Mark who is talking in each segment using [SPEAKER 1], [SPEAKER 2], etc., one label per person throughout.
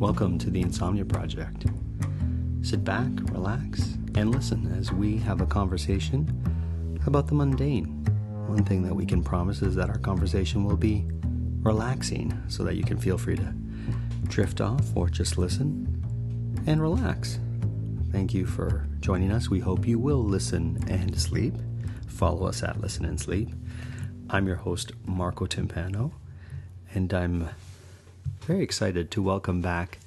[SPEAKER 1] Welcome to the Insomnia Project. Sit back, relax, and listen as we have a conversation about the mundane. One thing that we can promise is that our conversation will be relaxing so that you can feel free to drift off or just listen and relax. Thank you for joining us. We hope you will listen and sleep. Follow us at Listen and Sleep. I'm your host, Marco Timpano, and I'm very excited to welcome back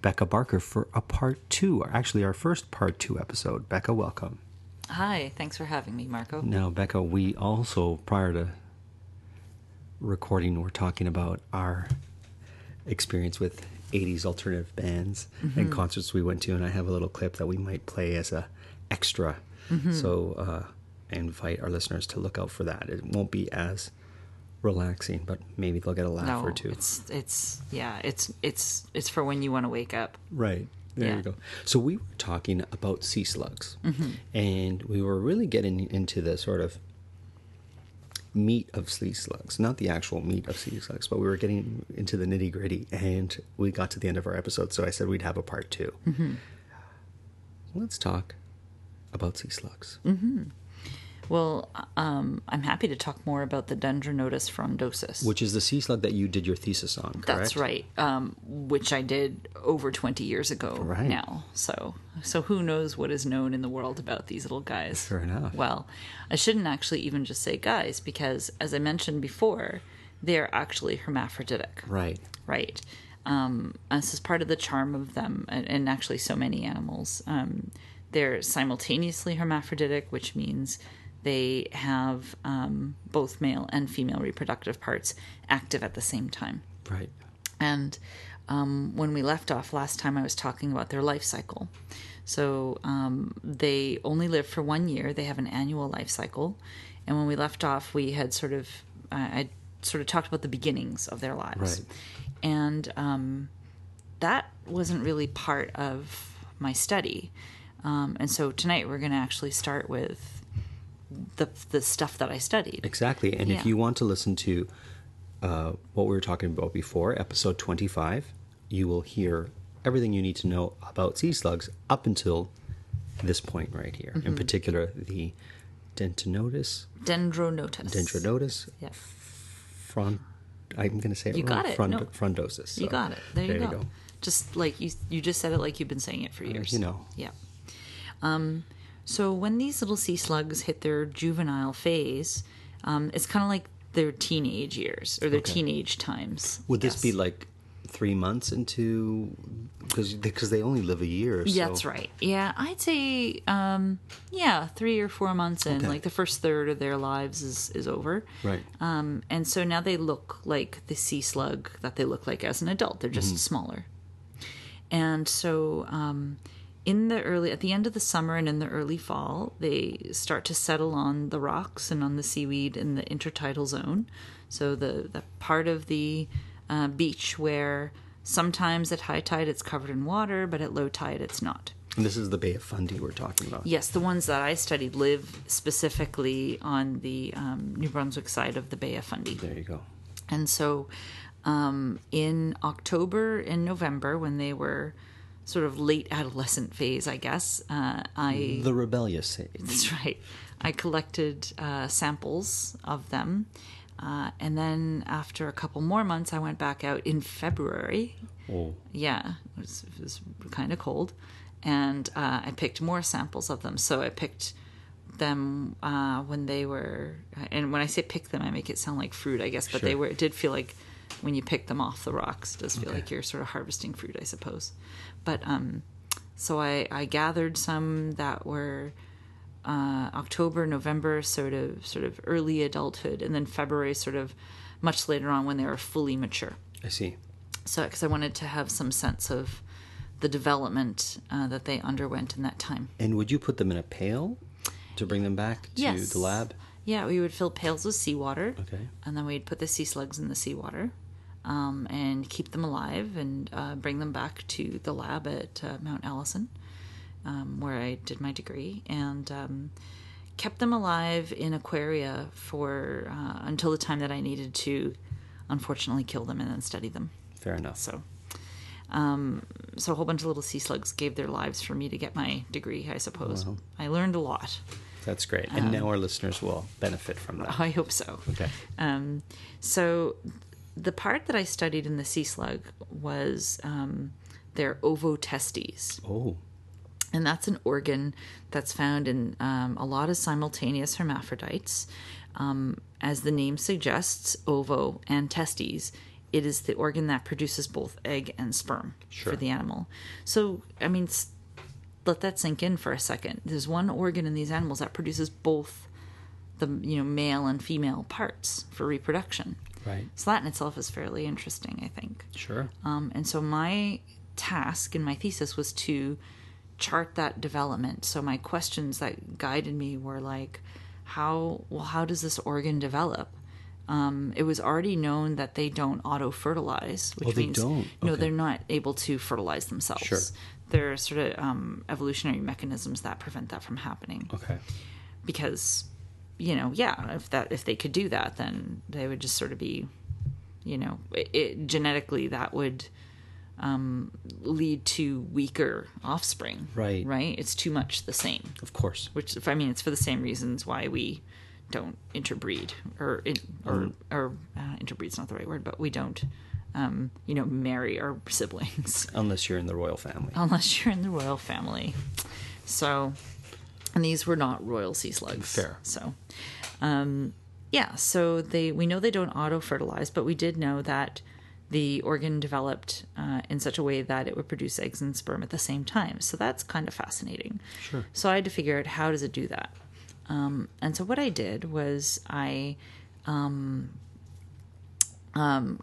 [SPEAKER 1] Becka Barker for a part two, or actually our first part two episode. Becka, welcome.
[SPEAKER 2] Hi, thanks for having me, Marco.
[SPEAKER 1] Now, Becka, we also, prior to recording, were talking about our experience with 80s alternative bands and concerts we went to, and I have a little clip that we might play as a extra. So, uh, I invite our listeners to look out for that. It won't be as relaxing, but maybe they'll get a laugh
[SPEAKER 2] No,
[SPEAKER 1] or two.
[SPEAKER 2] it's it's yeah, it's it's it's for when you want to wake up.
[SPEAKER 1] Right. There
[SPEAKER 2] Yeah.
[SPEAKER 1] you go. So we were talking about sea slugs,
[SPEAKER 2] Mm-hmm.
[SPEAKER 1] and we were really getting into the sort of meat of sea slugs, not the actual meat of sea slugs, but we were getting into the nitty gritty, and we got to the end of our episode. So I said we'd have a part 2
[SPEAKER 2] Mm-hmm.
[SPEAKER 1] Let's talk about sea slugs.
[SPEAKER 2] Mm-hmm. Well, um, I'm happy to talk more about the Dendronotus frondosus.
[SPEAKER 1] Which is the sea slug that you did your thesis on, correct?
[SPEAKER 2] That's right. Um, which I did over 20 years ago
[SPEAKER 1] Right.
[SPEAKER 2] now. So, so who knows what is known in the world about these little guys?
[SPEAKER 1] Fair enough.
[SPEAKER 2] Well, I shouldn't actually even just say guys because, as I mentioned before, they're actually hermaphroditic.
[SPEAKER 1] Right.
[SPEAKER 2] Right. Um, this is part of the charm of them, and, and actually, so many animals. Um, they're simultaneously hermaphroditic, which means they have um, both male and female reproductive parts active at the same time.
[SPEAKER 1] Right.
[SPEAKER 2] And um, when we left off last time, I was talking about their life cycle. So um, they only live for one year. They have an annual life cycle. And when we left off, we had sort of, I I sort of talked about the beginnings of their lives.
[SPEAKER 1] Right.
[SPEAKER 2] And um, that wasn't really part of my study. Um, and so tonight we're going to actually start with the the stuff that I studied.
[SPEAKER 1] Exactly. And if you want to listen to uh, what we were talking about before, episode 25, you will hear everything you need to know about sea slugs up until this point right here.
[SPEAKER 2] Mm-hmm.
[SPEAKER 1] In particular, the Dentinotus,
[SPEAKER 2] Dendronotus.
[SPEAKER 1] Dendronotus,
[SPEAKER 2] Yeah.
[SPEAKER 1] front. I'm going to say it
[SPEAKER 2] You
[SPEAKER 1] wrong.
[SPEAKER 2] got it.
[SPEAKER 1] Front,
[SPEAKER 2] No.
[SPEAKER 1] Frondosis.
[SPEAKER 2] You got it. There, you,
[SPEAKER 1] you
[SPEAKER 2] go. Just like you, you just said it like you've been saying it for years.
[SPEAKER 1] you know.
[SPEAKER 2] Yeah. Um, so when these little sea slugs hit their juvenile phase, um, it's kind of like their teenage years or their
[SPEAKER 1] Okay.
[SPEAKER 2] teenage times.
[SPEAKER 1] Would this be like three months into because because they only live a year?
[SPEAKER 2] Yeah,
[SPEAKER 1] so-
[SPEAKER 2] that's right. Yeah, I'd say, um, yeah, three or four months in,
[SPEAKER 1] Okay.
[SPEAKER 2] like the first third of their lives is is over.
[SPEAKER 1] Right.
[SPEAKER 2] Um, and so now they look like the sea slug that they look like as an adult. They're just smaller. And so, um, in the early, at the end of the summer and in the early fall, they start to settle on the rocks and on the seaweed in the intertidal zone. So the the part of the uh, beach where sometimes at high tide it's covered in water, but at low tide it's not.
[SPEAKER 1] And this is the Bay of Fundy we're talking about.
[SPEAKER 2] Yes, the ones that I studied live specifically on the um, New Brunswick side of the Bay of Fundy.
[SPEAKER 1] There you go.
[SPEAKER 2] And so um, in October and November, when they were sort of late adolescent phase, I guess, uh, I
[SPEAKER 1] The rebellious age.
[SPEAKER 2] that's right. I collected uh, samples of them. Uh, and then after a couple more months, I went back out in February.
[SPEAKER 1] Oh,
[SPEAKER 2] Yeah, it was, it was kind of cold. And uh, I picked more samples of them. So I picked them uh, when they were, and when I say pick them, I make it sound like fruit, I guess, but they were, it did feel like when you pick them off the rocks, it does feel
[SPEAKER 1] Okay.
[SPEAKER 2] like you're sort of harvesting fruit, I suppose. But um, so I, I gathered some that were uh, October, November, sort of sort of early adulthood, and then February, sort of much later on when they were fully mature.
[SPEAKER 1] I see.
[SPEAKER 2] So, because I wanted to have some sense of the development uh, that they underwent in that time.
[SPEAKER 1] And would you put them in a pail to bring them back to
[SPEAKER 2] Yes.
[SPEAKER 1] the lab?
[SPEAKER 2] Yeah, we would fill pails with seawater,
[SPEAKER 1] Okay.
[SPEAKER 2] and then we'd put the sea slugs in the seawater, um, and keep them alive, and uh, bring them back to the lab at uh, Mount Allison, um, where I did my degree, and um, kept them alive in aquaria for uh, until the time that I needed to, unfortunately, kill them and then study them.
[SPEAKER 1] Fair enough.
[SPEAKER 2] So, um, so a whole bunch of little sea slugs gave their lives for me to get my degree. I suppose I learned a lot.
[SPEAKER 1] That's great. And
[SPEAKER 2] Um,
[SPEAKER 1] now our listeners will benefit from that.
[SPEAKER 2] I hope so.
[SPEAKER 1] Okay.
[SPEAKER 2] Um, so, the part that I studied in the sea slug was um, their ovotestes,
[SPEAKER 1] Oh,
[SPEAKER 2] and that's an organ that's found in um, a lot of simultaneous hermaphrodites. Um, as the name suggests, ovo and testes, it is the organ that produces both egg and sperm
[SPEAKER 1] Sure.
[SPEAKER 2] for the animal. So, I mean, let that sink in for a second. There's one organ in these animals that produces both the you know male and female parts for reproduction.
[SPEAKER 1] Right.
[SPEAKER 2] So that in itself is fairly interesting, I think.
[SPEAKER 1] Sure.
[SPEAKER 2] Um, and so my task in my thesis was to chart that development. So my questions that guided me were like, how well how does this organ develop? Um, it was already known that they don't auto fertilize, which
[SPEAKER 1] Oh, they
[SPEAKER 2] means
[SPEAKER 1] don't?
[SPEAKER 2] no, they're not able to fertilize themselves.
[SPEAKER 1] Sure.
[SPEAKER 2] There are sort of um, evolutionary mechanisms that prevent that from happening
[SPEAKER 1] Okay.
[SPEAKER 2] because you know yeah if that if they could do that then they would just sort of be you know it, it, genetically that would um, lead to weaker offspring
[SPEAKER 1] Right.
[SPEAKER 2] right it's too much the same
[SPEAKER 1] Of course.
[SPEAKER 2] which if i mean it's for the same reasons why we don't interbreed or in, or or uh, interbreed's not the right word but we don't um, you know marry our siblings
[SPEAKER 1] Unless you're in the royal family.
[SPEAKER 2] unless you're in the royal family. So, and these were not royal sea slugs.
[SPEAKER 1] Fair.
[SPEAKER 2] So, um, yeah. So they we know they don't auto fertilize, but we did know that the organ developed uh, in such a way that it would produce eggs and sperm at the same time. So that's kind of fascinating.
[SPEAKER 1] Sure.
[SPEAKER 2] So I had to figure out how does it do that. Um, and so what I did was I um,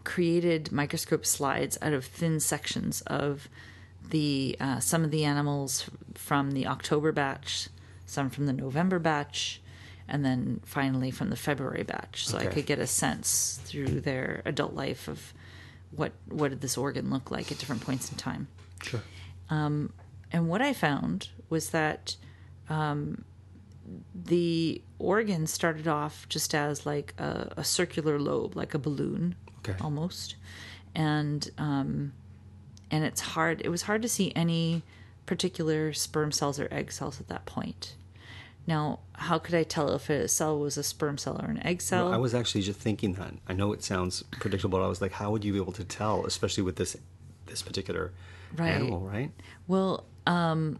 [SPEAKER 2] created microscope slides out of thin sections of the uh, some of the animals from the October batch, some from the November batch, and then finally from the February batch. So I could get a sense through their adult life of what what did this organ look like at different points in time.
[SPEAKER 1] Sure.
[SPEAKER 2] And what I found was that um, the organ started off just as like a, a circular lobe, like a balloon,
[SPEAKER 1] Okay.
[SPEAKER 2] almost, and um, and it's hard. It was hard to see any particular sperm cells or egg cells at that point. Now, how could I tell if a cell was a sperm cell or an egg cell?
[SPEAKER 1] Well, I was actually just thinking that. I know it sounds predictable. But I was like, how would you be able to tell, especially with this this particular
[SPEAKER 2] Right.
[SPEAKER 1] animal, right?
[SPEAKER 2] Well, um,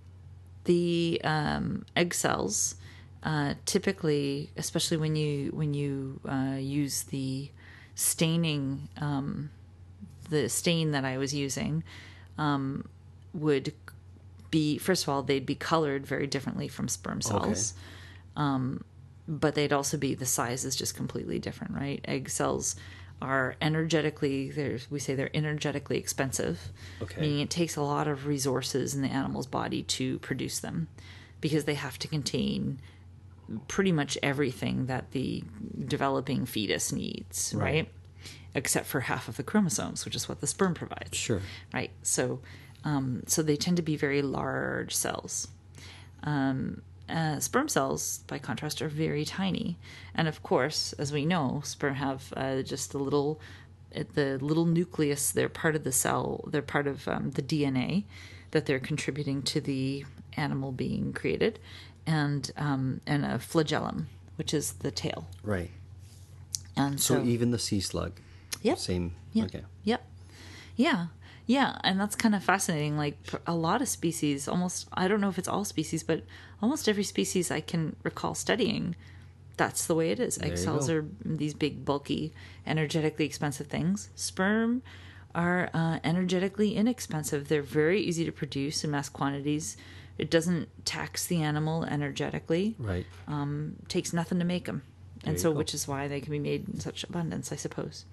[SPEAKER 2] the um, egg cells uh, typically, especially when you when you uh, use the staining, um, the stain that I was using, um, would be first of all they'd be colored very differently from sperm cells. Um, but they'd also be the size is just completely different, right? Egg cells are energetically they're, we say they're energetically expensive
[SPEAKER 1] Okay.
[SPEAKER 2] meaning it takes a lot of resources in the animal's body to produce them because they have to contain pretty much everything that the developing fetus needs right,
[SPEAKER 1] Right.
[SPEAKER 2] except for half of the chromosomes which is what the sperm provides
[SPEAKER 1] Sure.
[SPEAKER 2] right so um, so they tend to be very large cells um, uh, sperm cells by contrast are very tiny and of course as we know sperm have uh, just the little the little nucleus they're part of the cell they're part of um, the dna that they're contributing to the animal being created, and um, and a flagellum, which is the tail.
[SPEAKER 1] Right.
[SPEAKER 2] And
[SPEAKER 1] So,
[SPEAKER 2] so,
[SPEAKER 1] even the sea slug.
[SPEAKER 2] Yep.
[SPEAKER 1] Same.
[SPEAKER 2] Yeah.
[SPEAKER 1] Okay.
[SPEAKER 2] Yep. Yeah. Yeah. And that's kind of fascinating. Like a lot of species, almost, I don't know if it's all species, but almost every species I can recall studying, that's the way it is. Egg cells
[SPEAKER 1] go.
[SPEAKER 2] are these big, bulky, energetically expensive things. Sperm are uh, energetically inexpensive. They're very easy to produce in mass quantities. It doesn't tax the animal energetically
[SPEAKER 1] Right.
[SPEAKER 2] takes nothing to make them and
[SPEAKER 1] you
[SPEAKER 2] so
[SPEAKER 1] go.
[SPEAKER 2] which is why they can be made in such abundance i suppose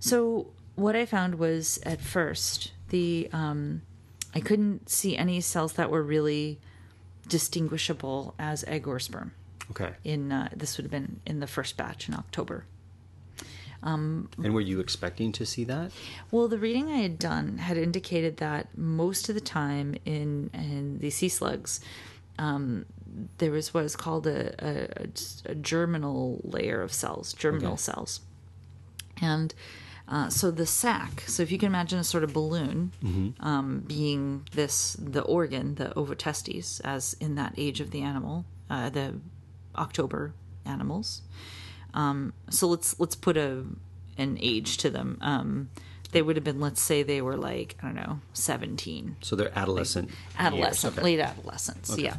[SPEAKER 2] so what i found was at first the um, i couldn't see any cells that were really distinguishable as egg or sperm
[SPEAKER 1] okay.
[SPEAKER 2] in uh, this would have been in the first batch in october
[SPEAKER 1] And were you expecting to see that?
[SPEAKER 2] Well, the reading I had done had indicated that most of the time in in the sea slugs, um, there was what is called a, a, a germinal layer of cells, germinal
[SPEAKER 1] Okay.
[SPEAKER 2] cells, and uh, so the sac. So if you can imagine a sort of balloon um, being this the organ, the ovotestes, as in that age of the animal, uh, the October animals. Um, so let's let's put a an age to them. Um, they would have been, let's say, they were like I don't know, seventeen,
[SPEAKER 1] So they're adolescent. years.
[SPEAKER 2] adolescent,
[SPEAKER 1] Okay.
[SPEAKER 2] late adolescence. Yeah,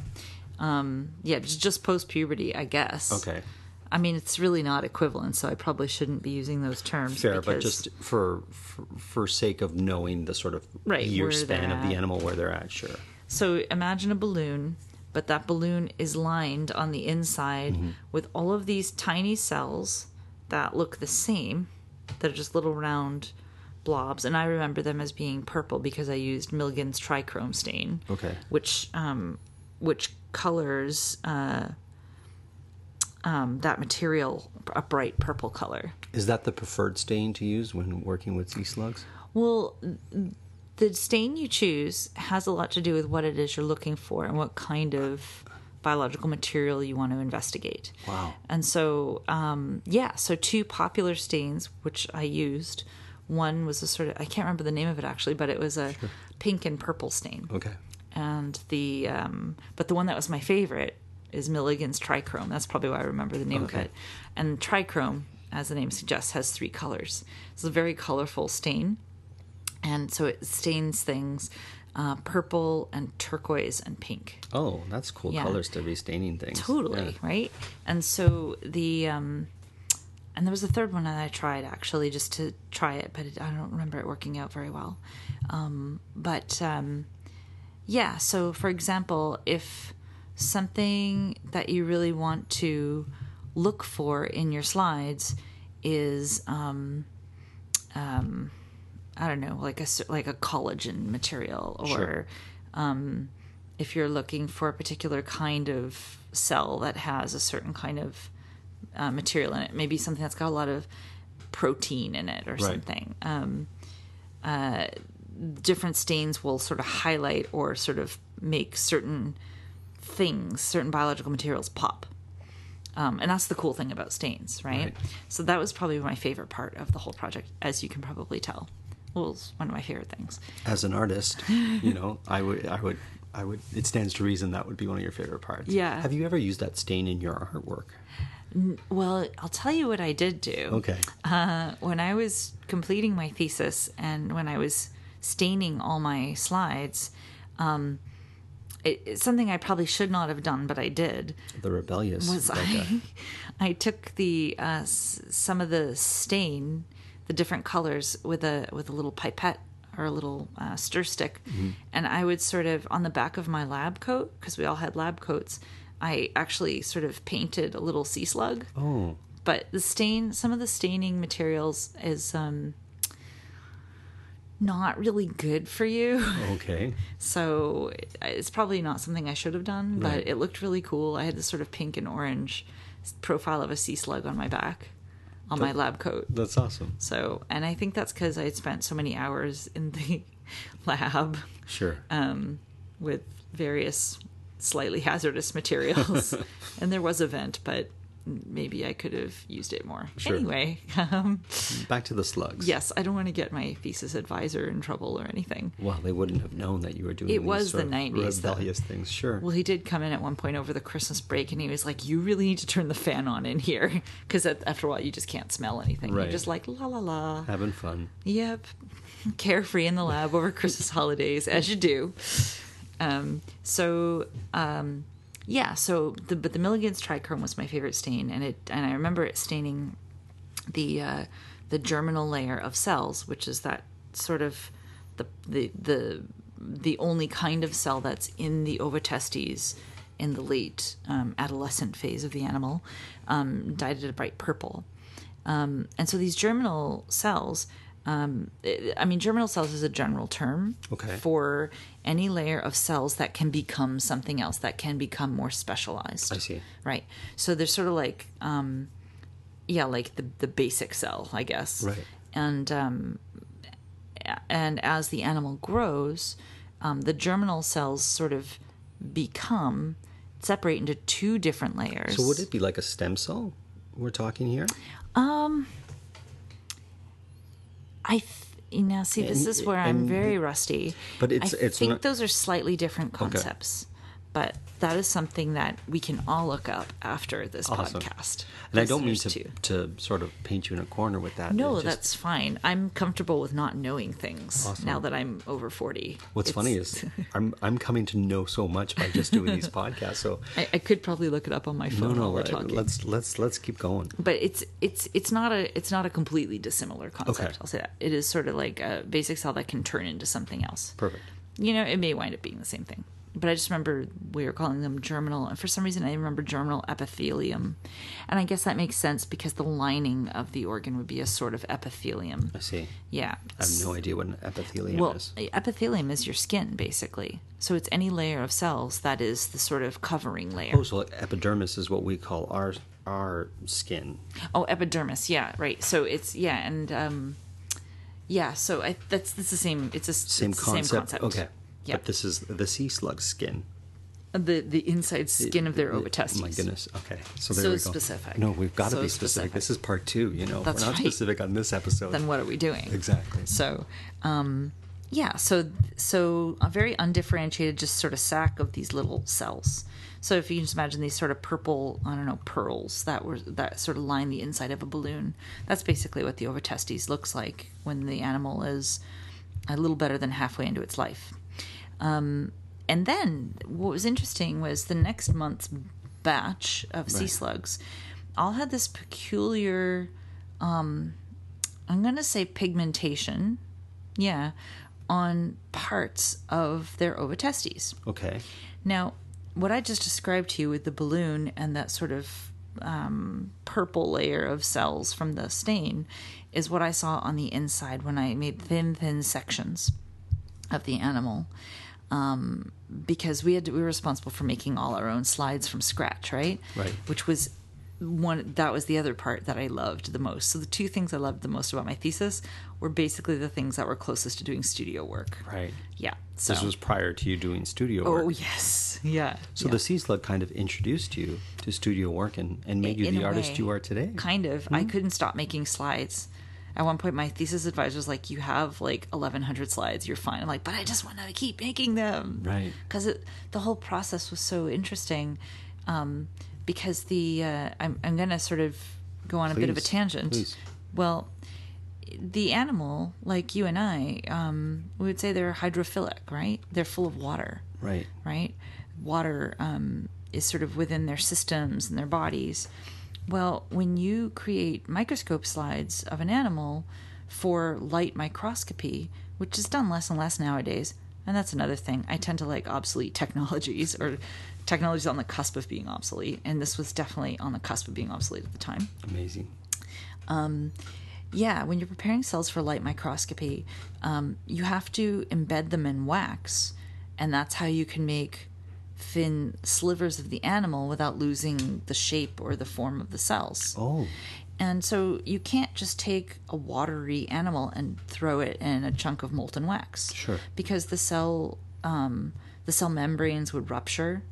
[SPEAKER 2] um, yeah, just just post puberty, I guess.
[SPEAKER 1] Okay.
[SPEAKER 2] I mean, it's really not equivalent, so I probably shouldn't be using those terms.
[SPEAKER 1] Fair, but just for, for for sake of knowing the sort of
[SPEAKER 2] Right,
[SPEAKER 1] year span of the animal where they're at, sure.
[SPEAKER 2] So imagine a balloon, but that balloon is lined on the inside
[SPEAKER 1] Mm-hmm.
[SPEAKER 2] with all of these tiny cells that look the same, that are just little round blobs. And I remember them as being purple because I used Milligan's trichrome stain,
[SPEAKER 1] Okay.
[SPEAKER 2] which um, which colors uh, um, that material a bright purple color.
[SPEAKER 1] Is that the preferred stain to use when working with sea slugs?
[SPEAKER 2] Well, the stain you choose has a lot to do with what it is you're looking for and what kind of biological material you want to investigate.
[SPEAKER 1] Wow.
[SPEAKER 2] And so, um, yeah, so two popular stains which I used. One was a sort of I can't remember the name of it actually, but it was a pink and purple stain.
[SPEAKER 1] Okay.
[SPEAKER 2] And the um, but the one that was my favorite is Milligan's trichrome. That's probably why I remember the name
[SPEAKER 1] Okay.
[SPEAKER 2] of it. And trichrome, as the name suggests, has three colors. It's a very colorful stain, and so it stains things uh, purple and turquoise and pink.
[SPEAKER 1] Oh, that's cool
[SPEAKER 2] Yeah.
[SPEAKER 1] colors to be staining things.
[SPEAKER 2] Totally,
[SPEAKER 1] Yeah.
[SPEAKER 2] right? And so the um and there was a third one that I tried actually just to try it, but it, I don't remember it working out very well. Um but um yeah, so for example, if something that you really want to look for in your slides is um um I don't know, like a like a collagen material or
[SPEAKER 1] Sure.
[SPEAKER 2] um, if you're looking for a particular kind of cell that has a certain kind of uh, material in it, maybe something that's got a lot of protein in it or something. Um, uh, different stains will sort of highlight or sort of make certain things, certain biological materials pop. Um, and that's the cool thing about stains, right?
[SPEAKER 1] Right.
[SPEAKER 2] So that was probably my favorite part of the whole project, as you can probably tell. Well, it's one of my favorite things.
[SPEAKER 1] As an artist, you know, I would, I would, I would. It stands to reason that would be one of your favorite parts.
[SPEAKER 2] Yeah.
[SPEAKER 1] Have you ever used that stain in your artwork?
[SPEAKER 2] Well, I'll tell you what I did do.
[SPEAKER 1] Okay.
[SPEAKER 2] Uh, when I was completing my thesis and when I was staining all my slides, um, it, it's something I probably should not have done, but I did.
[SPEAKER 1] The rebellious.
[SPEAKER 2] Was
[SPEAKER 1] Becka.
[SPEAKER 2] I? I took the uh, s- some of the stain, the different colors, with a with a little pipette or a little uh, stir stick, and I would sort of on the back of my lab coat because we all had lab coats. I actually sort of painted a little sea slug
[SPEAKER 1] Oh,
[SPEAKER 2] but the stain some of the staining materials is um not really good for you
[SPEAKER 1] okay.
[SPEAKER 2] so it's probably not something i should have done but
[SPEAKER 1] Right.
[SPEAKER 2] it looked really cool i had this sort of pink and orange profile of a sea slug on my back on my lab coat
[SPEAKER 1] That's awesome.
[SPEAKER 2] so and i think that's because i had spent so many hours in the lab
[SPEAKER 1] Sure.
[SPEAKER 2] um, with various slightly hazardous materials. and there was a vent, but maybe I could have used it more.
[SPEAKER 1] Sure.
[SPEAKER 2] Anyway, um,
[SPEAKER 1] Back to the slugs.
[SPEAKER 2] yes, I don't want to get my thesis advisor in trouble or anything.
[SPEAKER 1] Well, they wouldn't have known that you were doing.
[SPEAKER 2] It was the
[SPEAKER 1] of
[SPEAKER 2] 90s, though.
[SPEAKER 1] rebellious things. Sure.
[SPEAKER 2] Well, he did come in at one point over the Christmas break, and he was like, "You really need to turn the fan on in here, because after a while, you just can't smell anything.
[SPEAKER 1] Right.
[SPEAKER 2] You're just like la la la.
[SPEAKER 1] Having fun.
[SPEAKER 2] Yep, carefree in the lab over Christmas holidays, as you do. Um, so, um, yeah. So, the, but the Milligan's trichrome was my favorite stain, and it and I remember it staining the uh, the germinal layer of cells, which is that sort of the the the the only kind of cell that's in the ovotestes in the late um, adolescent phase of the animal, um, dyed it a bright purple. Um, and so these germinal cells, um, I I mean, germinal cells is a general term
[SPEAKER 1] Okay.
[SPEAKER 2] for any layer of cells that can become something else, that can become more specialized.
[SPEAKER 1] I see.
[SPEAKER 2] Right. So there's sort of like, um, yeah, like the the basic cell, I guess.
[SPEAKER 1] Right.
[SPEAKER 2] And um, and as the animal grows, um, the germinal cells sort of become separate into two different layers.
[SPEAKER 1] So would it be like a stem cell we're talking here?
[SPEAKER 2] I th- you know, see, this
[SPEAKER 1] And-
[SPEAKER 2] is where I'm very rusty.
[SPEAKER 1] But it's-
[SPEAKER 2] I
[SPEAKER 1] it's
[SPEAKER 2] think
[SPEAKER 1] not-
[SPEAKER 2] those are slightly different concepts. But that is something that we can all look up after this
[SPEAKER 1] Awesome.
[SPEAKER 2] podcast.
[SPEAKER 1] And I don't mean to
[SPEAKER 2] too.
[SPEAKER 1] to sort of paint you in a corner with that.
[SPEAKER 2] No,
[SPEAKER 1] just-
[SPEAKER 2] that's fine. I'm comfortable with not knowing things
[SPEAKER 1] Awesome.
[SPEAKER 2] now that I'm over 40.
[SPEAKER 1] What's
[SPEAKER 2] It's-
[SPEAKER 1] funny is I'm I'm coming to know so much by just doing these podcasts. So
[SPEAKER 2] I, I could probably look it up on my phone
[SPEAKER 1] no,
[SPEAKER 2] while we're
[SPEAKER 1] let,
[SPEAKER 2] talking.
[SPEAKER 1] let's let's let's keep going.
[SPEAKER 2] but it's it's it's not a it's not a completely dissimilar concept.
[SPEAKER 1] Okay.
[SPEAKER 2] I'll say that it is sort of like a basic cell that can turn into something else.
[SPEAKER 1] Perfect.
[SPEAKER 2] You know, it may wind up being the same thing. But I just remember we were calling them germinal, and for some reason I remember germinal epithelium, and I guess that makes sense because the lining of the organ would be a sort of epithelium.
[SPEAKER 1] I see.
[SPEAKER 2] Yeah.
[SPEAKER 1] I have no idea what an epithelium
[SPEAKER 2] Well,
[SPEAKER 1] is.
[SPEAKER 2] epithelium is your skin, basically. So it's any layer of cells that is the sort of covering layer.
[SPEAKER 1] Oh, so epidermis is what we call our our skin.
[SPEAKER 2] Oh, epidermis. Yeah, right. So it's yeah, and um, yeah. So I that's that's the same. It's a
[SPEAKER 1] Same
[SPEAKER 2] it's the
[SPEAKER 1] concept.
[SPEAKER 2] Same concept.
[SPEAKER 1] Okay.
[SPEAKER 2] Yeah.
[SPEAKER 1] But this is the sea slug's skin.
[SPEAKER 2] the the inside skin of their
[SPEAKER 1] Oh
[SPEAKER 2] ovotestes.
[SPEAKER 1] my goodness. Okay. So there
[SPEAKER 2] So
[SPEAKER 1] we go.
[SPEAKER 2] specific.
[SPEAKER 1] No, we've got to
[SPEAKER 2] So
[SPEAKER 1] be specific.
[SPEAKER 2] specific.
[SPEAKER 1] This is part two. You know,
[SPEAKER 2] That's
[SPEAKER 1] we're not
[SPEAKER 2] right.
[SPEAKER 1] specific on this episode.
[SPEAKER 2] Then what are we doing?
[SPEAKER 1] Exactly.
[SPEAKER 2] So, um, yeah. So so a very undifferentiated, just sort of sack of these little cells. So if you can just imagine these sort of purple, I don't know, pearls that were that sort of line the inside of a balloon. That's basically what the ovotestes looks like when the animal is a little better than halfway into its life. Um, and then what was interesting was the next month's batch of sea
[SPEAKER 1] Right.
[SPEAKER 2] slugs all had this peculiar um, I'm going to say pigmentation, yeah, on parts of their ovotestes.
[SPEAKER 1] Okay.
[SPEAKER 2] Now, what I just described to you with the balloon and that sort of um, purple layer of cells from the stain is what I saw on the inside when I made thin, thin sections of the animal. Um, because we had to, we were responsible for making all our own slides from scratch, right?
[SPEAKER 1] Right.
[SPEAKER 2] Which was one that was the other part that I loved the most. So the two things I loved the most about my thesis were basically the things that were closest to doing studio work.
[SPEAKER 1] Right.
[SPEAKER 2] Yeah. So
[SPEAKER 1] This was prior to you doing studio
[SPEAKER 2] Oh
[SPEAKER 1] work.
[SPEAKER 2] yes, yeah.
[SPEAKER 1] So the sea slug kind of introduced you to studio work and, and made you
[SPEAKER 2] In
[SPEAKER 1] the artist
[SPEAKER 2] way.
[SPEAKER 1] you are today.
[SPEAKER 2] Kind of. I couldn't stop making slides. At one point, my thesis advisor was like, "You have like 1,100 slides. You're fine." I'm like, "But I just want to keep making them."
[SPEAKER 1] Right.
[SPEAKER 2] Because the whole process was so interesting. Um, because the uh, I'm I'm gonna sort of go on a bit of a tangent.
[SPEAKER 1] please.
[SPEAKER 2] Well, the animal, like you and I, um, we would say they're hydrophilic, right? They're full of water
[SPEAKER 1] Right.
[SPEAKER 2] right? Water um, is sort of within their systems and their bodies. Well, when you create microscope slides of an animal for light microscopy, which is done less and less nowadays, and that's another thing. I tend to like obsolete technologies or technologies on the cusp of being obsolete, and this was definitely on the cusp of being obsolete at the time
[SPEAKER 1] Amazing.
[SPEAKER 2] yeah, when you're preparing cells for light microscopy, um, you have to embed them in wax, and that's how you can make thin slivers of the animal without losing the shape or the form of the cells.
[SPEAKER 1] Oh.
[SPEAKER 2] And so you can't just take a watery animal and throw it in a chunk of molten wax.
[SPEAKER 1] Sure.
[SPEAKER 2] Because the cell, um, the cell membranes would rupture,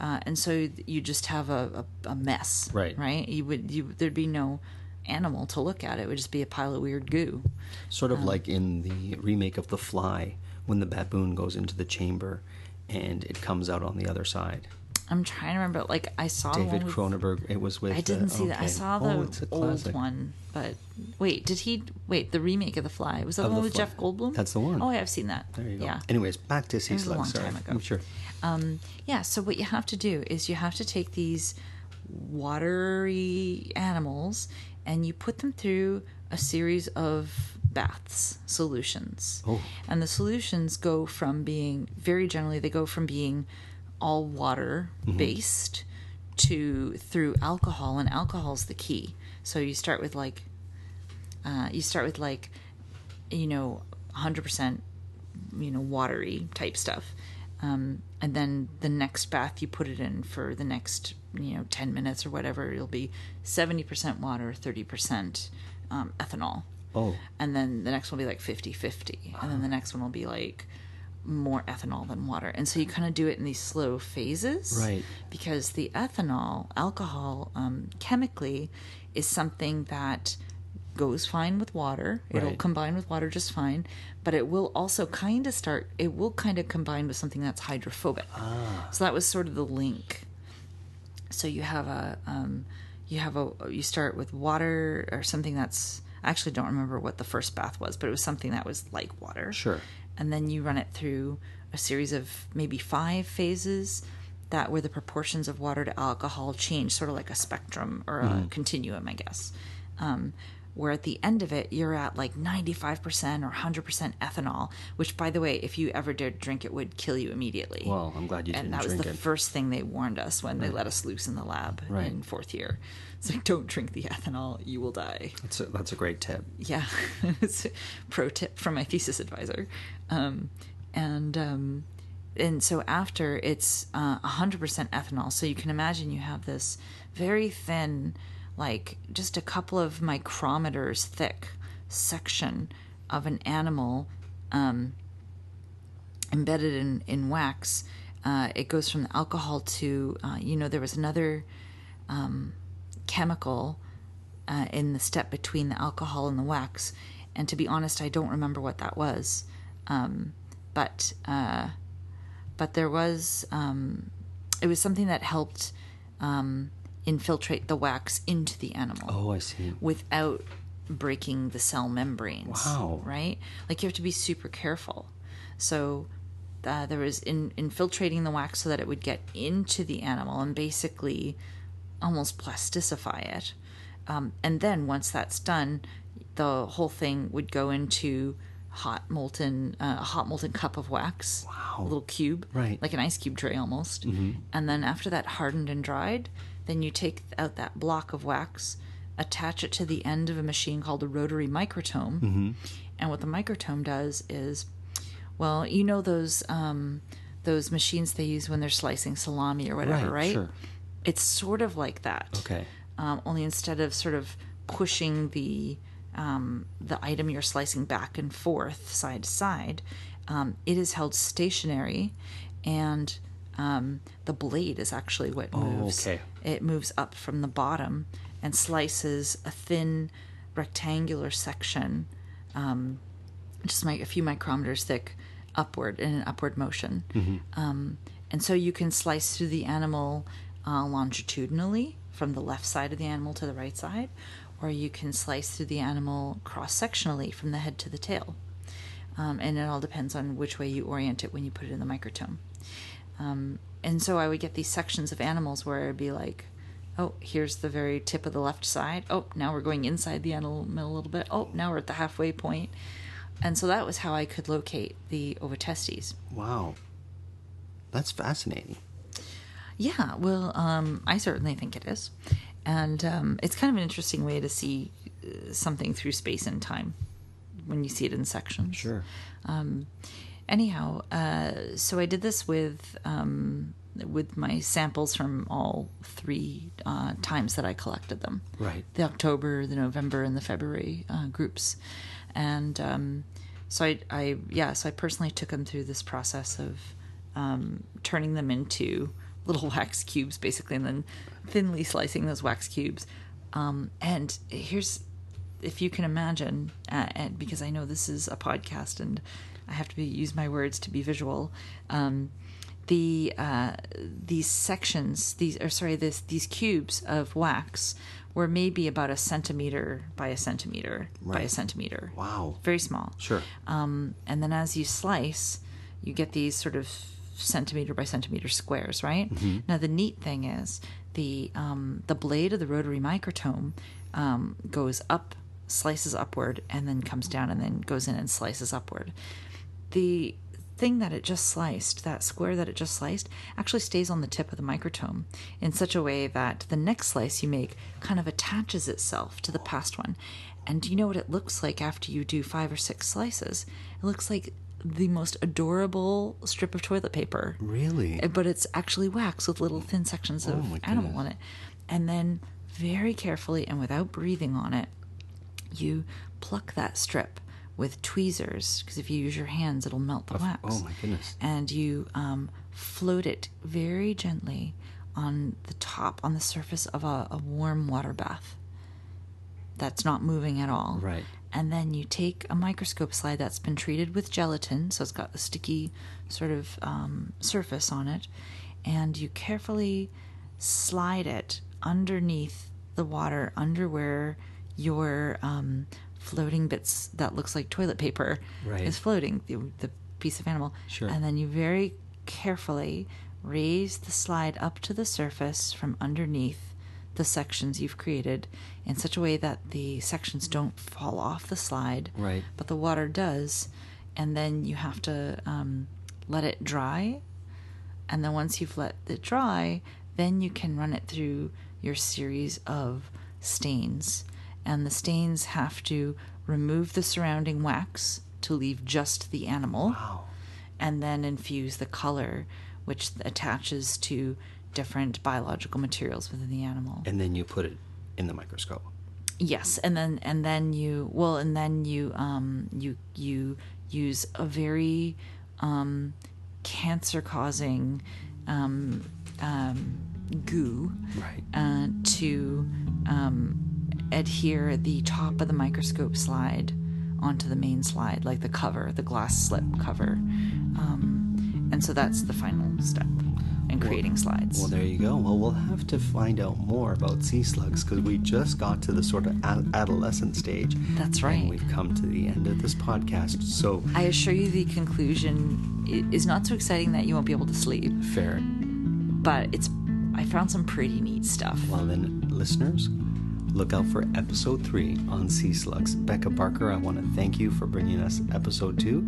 [SPEAKER 2] uh, and so you just have a, a, a mess,
[SPEAKER 1] Right.
[SPEAKER 2] Right? You would you there'd be no animal to look at. It would just be a pile of weird goo.
[SPEAKER 1] Sort of like in the remake of The Fly, when the baboon goes into the chamber and it comes out on the other side.
[SPEAKER 2] I'm trying to remember. Like I saw
[SPEAKER 1] David
[SPEAKER 2] with-
[SPEAKER 1] Cronenberg. It was with.
[SPEAKER 2] I didn't
[SPEAKER 1] uh,
[SPEAKER 2] see that. I
[SPEAKER 1] okay.
[SPEAKER 2] saw
[SPEAKER 1] Oh,
[SPEAKER 2] the
[SPEAKER 1] a
[SPEAKER 2] old one, but wait, did he wait the remake of The Fly? Was that
[SPEAKER 1] Of
[SPEAKER 2] the one
[SPEAKER 1] The
[SPEAKER 2] with
[SPEAKER 1] Fly.
[SPEAKER 2] Jeff Goldblum?
[SPEAKER 1] That's the one.
[SPEAKER 2] Oh, yeah, I've seen that.
[SPEAKER 1] There you go.
[SPEAKER 2] Yeah.
[SPEAKER 1] Anyways, back to sea
[SPEAKER 2] was a
[SPEAKER 1] slugs.
[SPEAKER 2] long
[SPEAKER 1] Sorry.
[SPEAKER 2] time ago.
[SPEAKER 1] I'm Sure.
[SPEAKER 2] Um, yeah, so what you have to do is you have to take these watery animals and you put them through a series of baths, solutions.
[SPEAKER 1] Oh.
[SPEAKER 2] And the solutions go from being, very generally, they go from being all water based to through alcohol, and alcohol's the key. So you start with like, uh, you start with like, you know, 100% you know watery type stuff um, and then the next bath you put it in for the next you know 10 minutes or whatever it'll be 70% water 30% um, ethanol
[SPEAKER 1] Oh.
[SPEAKER 2] and then the next one will be like 50 50 and then the next one will be like more ethanol than water and so you kind of do it in these slow phases
[SPEAKER 1] Right.
[SPEAKER 2] because the ethanol alcohol um, chemically is something that goes fine with water it'll
[SPEAKER 1] Right.
[SPEAKER 2] combine with water just fine but it will also kind of start it will kind of combine with something that's hydrophobic Ah. so that was sort of the link so you have a um, you have a you start with water or something that's I actually don't remember what the first bath was, but it was something that was like water.
[SPEAKER 1] Sure.
[SPEAKER 2] And then you run it through a series of maybe five phases that where the proportions of water to alcohol change, sort of like a spectrum or a continuum, I guess. Um, where at the end of it, you're at like 95% or 100% ethanol, which, by the way, if you ever dared drink it, would kill you immediately
[SPEAKER 1] Well, I'm glad you
[SPEAKER 2] and
[SPEAKER 1] didn't And
[SPEAKER 2] that was the
[SPEAKER 1] it.
[SPEAKER 2] first thing they warned us when they let us loose in the lab
[SPEAKER 1] Right.
[SPEAKER 2] in fourth year. It's like, don't drink the ethanol, you will die.
[SPEAKER 1] That's a, that's a great tip.
[SPEAKER 2] Yeah, it's a pro tip from my thesis advisor. Um, and um, and so after it's uh, 100% ethanol, so you can imagine you have this very thin, like just a couple of micrometers thick section of an animal um, embedded in, in wax. Uh, it goes from the alcohol to, uh, you know, there was another um, chemical uh, in the step between the alcohol and the wax. And to be honest, I don't remember what that was. Um, but uh, but there was um, it was something that helped um, infiltrate the wax into the animal
[SPEAKER 1] Oh, I see.
[SPEAKER 2] without breaking the cell membranes.
[SPEAKER 1] Wow.
[SPEAKER 2] Right? Like you have to be super careful. So uh, there was in, infiltrating the wax so that it would get into the animal and basically almost plasticify it. Um, and then once that's done, the whole thing would go into hot molten uh, a hot molten cup of wax
[SPEAKER 1] Wow.
[SPEAKER 2] a little cube
[SPEAKER 1] Right.
[SPEAKER 2] like an ice cube tray almost and then after that hardened and dried then you take out that block of wax attach it to the end of a machine called a rotary microtome and what the microtome does is well you know those um, those machines they use when they're slicing salami or whatever
[SPEAKER 1] Right,
[SPEAKER 2] right
[SPEAKER 1] sure.
[SPEAKER 2] It's sort of like that
[SPEAKER 1] Okay.
[SPEAKER 2] um, only instead of sort of pushing the um, the item you're slicing back and forth side to side, um, it is held stationary, and um, the blade is actually what moves.
[SPEAKER 1] okay.
[SPEAKER 2] It moves up from the bottom and slices a thin rectangular section, um, just a few micrometers thick, upward in an upward motion. Um, and so you can slice through the animal uh, longitudinally from the left side of the animal to the right side, or you can slice through the animal cross sectionally from the head to the tail. Um, and it all depends on which way you orient it when you put it in the microtome. Um, and so I would get these sections of animals where it'd be like, oh, here's the very tip of the left side. Oh, now we're going inside the animal a little bit. Oh, now we're at the halfway point. And so that was how I could locate the ovotestes.
[SPEAKER 1] Wow. That's fascinating.
[SPEAKER 2] Yeah, well, um, I certainly think it is. And um, it's kind of an interesting way to see uh, something through space and time when you see it in sections.
[SPEAKER 1] Sure.
[SPEAKER 2] anyhow, uh, so I did this with um, with my samples from all three uh, times that I collected them.
[SPEAKER 1] Right.
[SPEAKER 2] The October, the November, and the February uh, groups, and um, so I, I, yeah, so I personally took them through this process of um, turning them into little wax cubes basically, and then thinly slicing those wax cubes. Um, and here's, if you can imagine, uh, and because I know this is a podcast and I have to be, use my words to be visual. Um, the uh, these sections, these or sorry, this these cubes of wax were maybe about a centimeter by a centimeter by a centimeter.
[SPEAKER 1] Wow.
[SPEAKER 2] Very small.
[SPEAKER 1] Sure.
[SPEAKER 2] Um, and then as you slice, you get these sort of centimeter by centimeter squares, right? Now the neat thing is the um, the blade of the rotary microtome um, goes up, slices upward, and then comes down, and then goes in and slices upward. The thing that it just sliced, that square that it just sliced, actually stays on the tip of the microtome in such a way that the next slice you make kind of attaches itself to the past one. And do you know what it looks like after you do five or six slices? It looks like the most adorable strip of toilet paper.
[SPEAKER 1] Really?
[SPEAKER 2] Uh, But it's actually wax with little thin sections
[SPEAKER 1] Oh
[SPEAKER 2] of animal on it. And then, very carefully and without breathing on it, you pluck that strip with tweezers because if you use your hands, it'll melt the wax.
[SPEAKER 1] oh my goodness.
[SPEAKER 2] And you um, float it very gently on the top, on the surface of a, a warm water bath that's not moving at all.
[SPEAKER 1] Right.
[SPEAKER 2] And then you take a microscope slide that's been treated with gelatin, so it's got the sticky sort of um, surface on it, and you carefully slide it underneath the water, under where your um, floating bits that looks like toilet paper
[SPEAKER 1] Right.
[SPEAKER 2] is floating, the, the piece of animal.
[SPEAKER 1] Sure.
[SPEAKER 2] And then you very carefully raise the slide up to the surface from underneath the sections you've created in such a way that the sections don't fall off the slide,
[SPEAKER 1] Right.
[SPEAKER 2] but the water does. And then you have to um, let it dry. And then once you've let it dry, then you can run it through your series of stains. And the stains have to remove the surrounding wax to leave just the animal
[SPEAKER 1] Wow.
[SPEAKER 2] and then infuse the color, which attaches to different biological materials within the animal.
[SPEAKER 1] And then you put it in the microscope.
[SPEAKER 2] Yes, and then and then you well, and then you um you you use a very um cancer-causing um, um, goo
[SPEAKER 1] Right.
[SPEAKER 2] uh, to um, adhere the top of the microscope slide onto the main slide, like the cover, the glass slip cover. Um, and so that's the final step in creating slides.
[SPEAKER 1] Well, there you go. Well, we'll have to find out more about sea slugs because we just got to the sort of ad- adolescent stage.
[SPEAKER 2] That's right.
[SPEAKER 1] And we've come to the end of this podcast. So,
[SPEAKER 2] I assure you the conclusion is not so exciting that you won't be able to sleep,
[SPEAKER 1] fair.
[SPEAKER 2] but it's I found some pretty neat stuff.
[SPEAKER 1] Well, then, listeners, look out for episode three on sea slugs. Becka Barker, I want to thank you for bringing us episode two.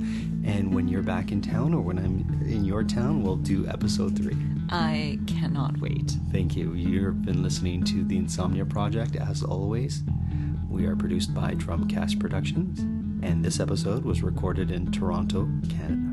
[SPEAKER 1] And when you're back in town or when I'm in your town, we'll do episode three.
[SPEAKER 2] I cannot wait.
[SPEAKER 1] Thank you. You've been listening to The Insomnia Project. As always, we are produced by Drumcast Productions, and this episode was recorded in Toronto, Canada.